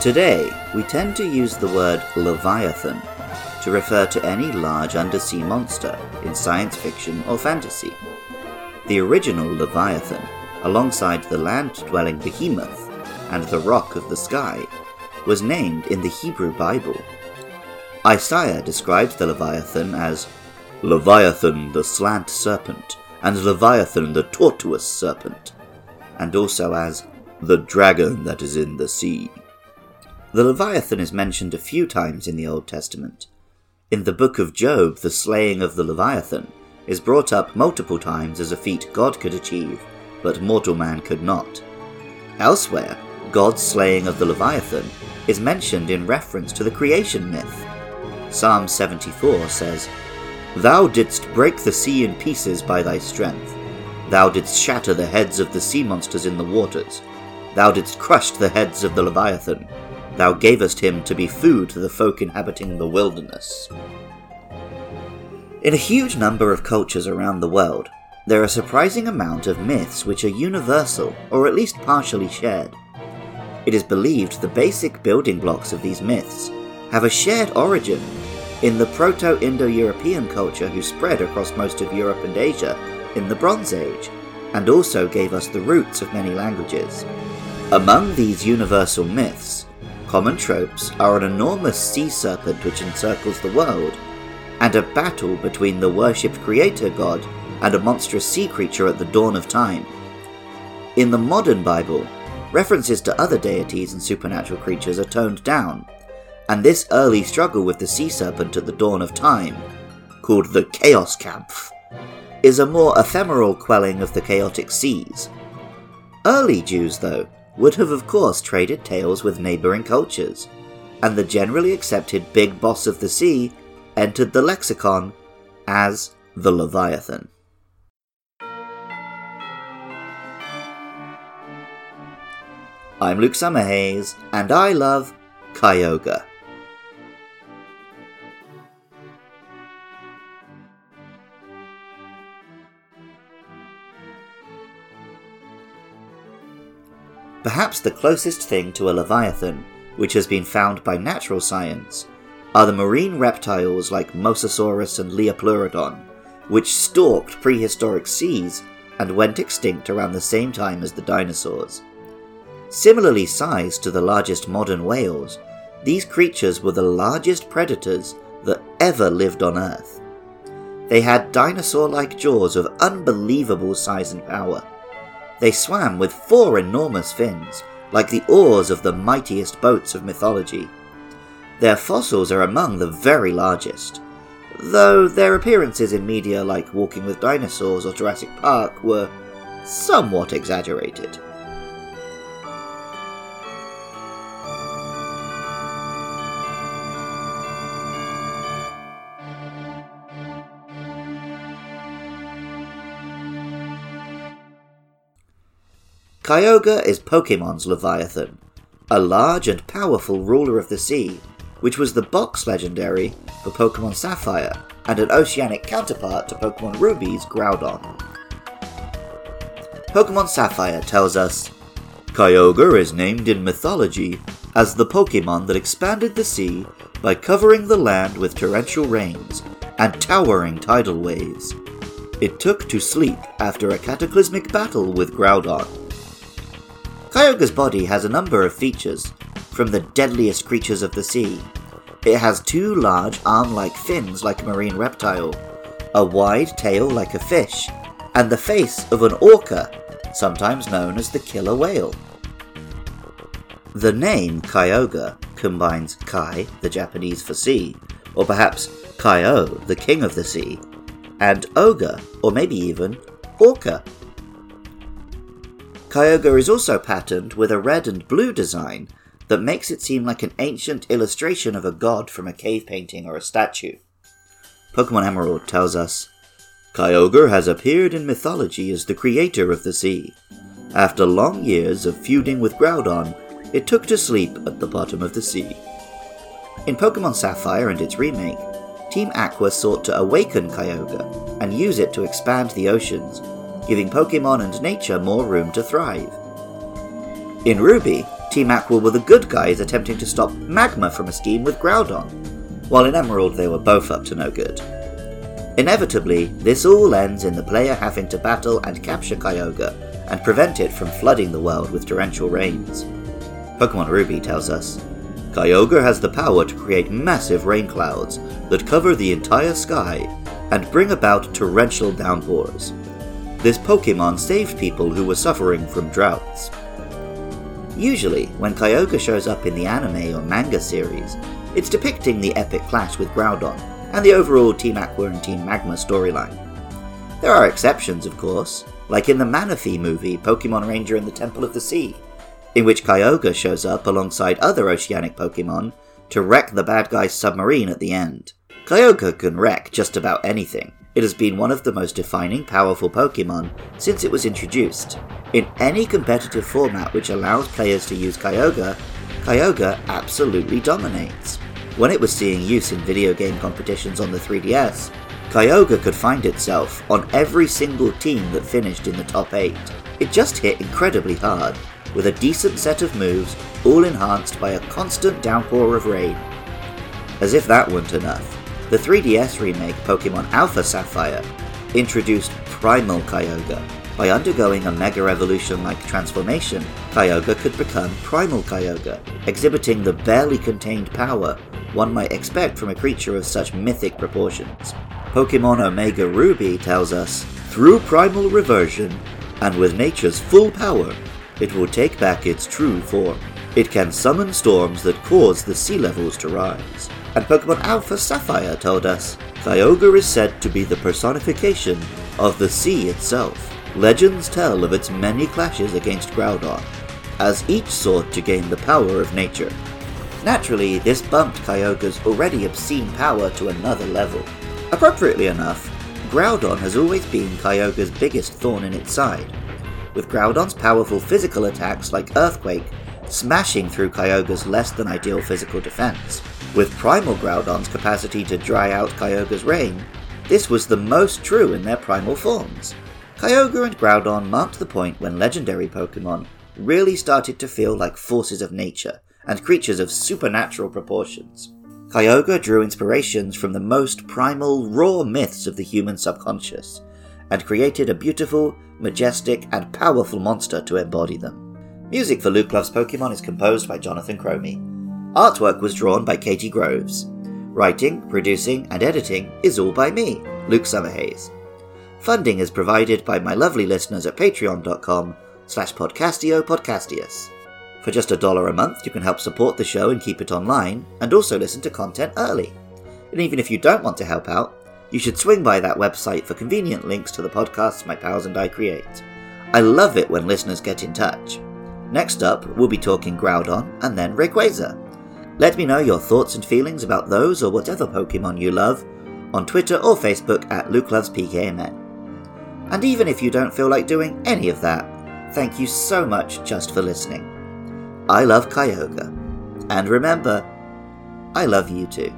Today, we tend to use the word Leviathan to refer to any large undersea monster in science fiction or fantasy. The original Leviathan, alongside the land dwelling behemoth and the rock of the sky, was named in the Hebrew Bible. Isaiah describes the Leviathan as Leviathan the slant serpent, and Leviathan the tortuous serpent, and also as the dragon that is in the sea. The Leviathan is mentioned a few times in the Old Testament. In the book of Job, the slaying of the Leviathan is brought up multiple times as a feat God could achieve, but mortal man could not. Elsewhere, God's slaying of the Leviathan is mentioned in reference to the creation myth. Psalm 74 says, Thou didst break the sea in pieces by thy strength. Thou didst shatter the heads of the sea monsters in the waters. Thou didst crush the heads of the Leviathan. Thou gavest him to be food to the folk inhabiting the wilderness. In a huge number of cultures around the world, there are a surprising amount of myths which are universal or at least partially shared. It is believed the basic building blocks of these myths have a shared origin in the Proto Indo European culture who spread across most of Europe and Asia in the Bronze Age, and also gave us the roots of many languages. Among these universal myths, Common tropes are an enormous sea serpent which encircles the world, and a battle between the worshipped creator god and a monstrous sea creature at the dawn of time. In the modern Bible, references to other deities and supernatural creatures are toned down, and this early struggle with the sea serpent at the dawn of time, called the Chaos Kampf, is a more ephemeral quelling of the chaotic seas. Early Jews, though, would have of course traded tales with neighbouring cultures, and the generally accepted big boss of the sea entered the lexicon as the Leviathan. I'm Luke Summerhays, and I love Kyogre. Perhaps the closest thing to a leviathan which has been found by natural science are the marine reptiles like Mosasaurus and Liopleurodon, which stalked prehistoric seas and went extinct around the same time as the dinosaurs. Similarly sized to the largest modern whales, these creatures were the largest predators that ever lived on Earth. They had dinosaur like jaws of unbelievable size and power, they swam with four enormous fins, like the oars of the mightiest boats of mythology. Their fossils are among the very largest, though their appearances in media like Walking with Dinosaurs or Jurassic Park were somewhat exaggerated. Kyogre is Pokemon's Leviathan, a large and powerful ruler of the sea, which was the box legendary for Pokemon Sapphire and an oceanic counterpart to Pokemon Ruby's Groudon. Pokemon Sapphire tells us Kyogre is named in mythology as the Pokemon that expanded the sea by covering the land with torrential rains and towering tidal waves. It took to sleep after a cataclysmic battle with Groudon. Kyogre's body has a number of features, from the deadliest creatures of the sea. It has two large arm like fins like a marine reptile, a wide tail like a fish, and the face of an orca, sometimes known as the killer whale. The name Kyogre combines Kai, the Japanese for sea, or perhaps Kaio, the king of the sea, and Ogre, or maybe even Orca, Kyogre is also patterned with a red and blue design that makes it seem like an ancient illustration of a god from a cave painting or a statue. Pokemon Emerald tells us Kyogre has appeared in mythology as the creator of the sea. After long years of feuding with Groudon, it took to sleep at the bottom of the sea. In Pokemon Sapphire and its remake, Team Aqua sought to awaken Kyogre and use it to expand the oceans giving Pokemon and nature more room to thrive. In Ruby, Team Aqua were the good guys attempting to stop Magma from a scheme with Groudon, while in Emerald they were both up to no good. Inevitably, this all ends in the player having to battle and capture Kyogre and prevent it from flooding the world with torrential rains. Pokemon Ruby tells us Kyogre has the power to create massive rain clouds that cover the entire sky and bring about torrential downpours. This Pokemon saved people who were suffering from droughts. Usually, when Kyogre shows up in the anime or manga series, it's depicting the epic clash with Groudon and the overall Team Aqua and Team Magma storyline. There are exceptions, of course, like in the Manaphy movie Pokemon Ranger and the Temple of the Sea, in which Kyogre shows up alongside other oceanic Pokemon to wreck the bad guy's submarine at the end. Kyogre can wreck just about anything, it has been one of the most defining powerful Pokemon since it was introduced. In any competitive format which allows players to use Kyogre, Kyogre absolutely dominates. When it was seeing use in video game competitions on the 3DS, Kyogre could find itself on every single team that finished in the top 8. It just hit incredibly hard, with a decent set of moves, all enhanced by a constant downpour of rain. As if that weren't enough, the 3DS remake Pokemon Alpha Sapphire introduced Primal Kyogre. By undergoing a Mega Evolution like transformation, Kyogre could become Primal Kyogre, exhibiting the barely contained power one might expect from a creature of such mythic proportions. Pokemon Omega Ruby tells us through primal reversion, and with nature's full power, it will take back its true form. It can summon storms that cause the sea levels to rise and Pokemon Alpha Sapphire told us Kyogre is said to be the personification of the sea itself. Legends tell of its many clashes against Groudon, as each sought to gain the power of nature. Naturally, this bumped Kyogre's already obscene power to another level. Appropriately enough, Groudon has always been Kyogre's biggest thorn in its side, with Groudon's powerful physical attacks like Earthquake smashing through Kyogre's less than ideal physical defense. With Primal Groudon's capacity to dry out Kyogre's rain, this was the most true in their primal forms. Kyogre and Groudon marked the point when legendary Pokemon really started to feel like forces of nature and creatures of supernatural proportions. Kyogre drew inspirations from the most primal, raw myths of the human subconscious, and created a beautiful, majestic, and powerful monster to embody them. Music for Luke Loves Pokemon is composed by Jonathan Cromie. Artwork was drawn by Katie Groves. Writing, producing, and editing is all by me, Luke Summerhays. Funding is provided by my lovely listeners at patreon.com slash podcastio podcastius. For just a dollar a month, you can help support the show and keep it online, and also listen to content early. And even if you don't want to help out, you should swing by that website for convenient links to the podcasts my pals and I create. I love it when listeners get in touch. Next up, we'll be talking Groudon and then Rayquaza. Let me know your thoughts and feelings about those or whatever Pokemon you love on Twitter or Facebook at Luke Loves PKMN. And even if you don't feel like doing any of that, thank you so much just for listening. I love Kyogre. And remember, I love you too.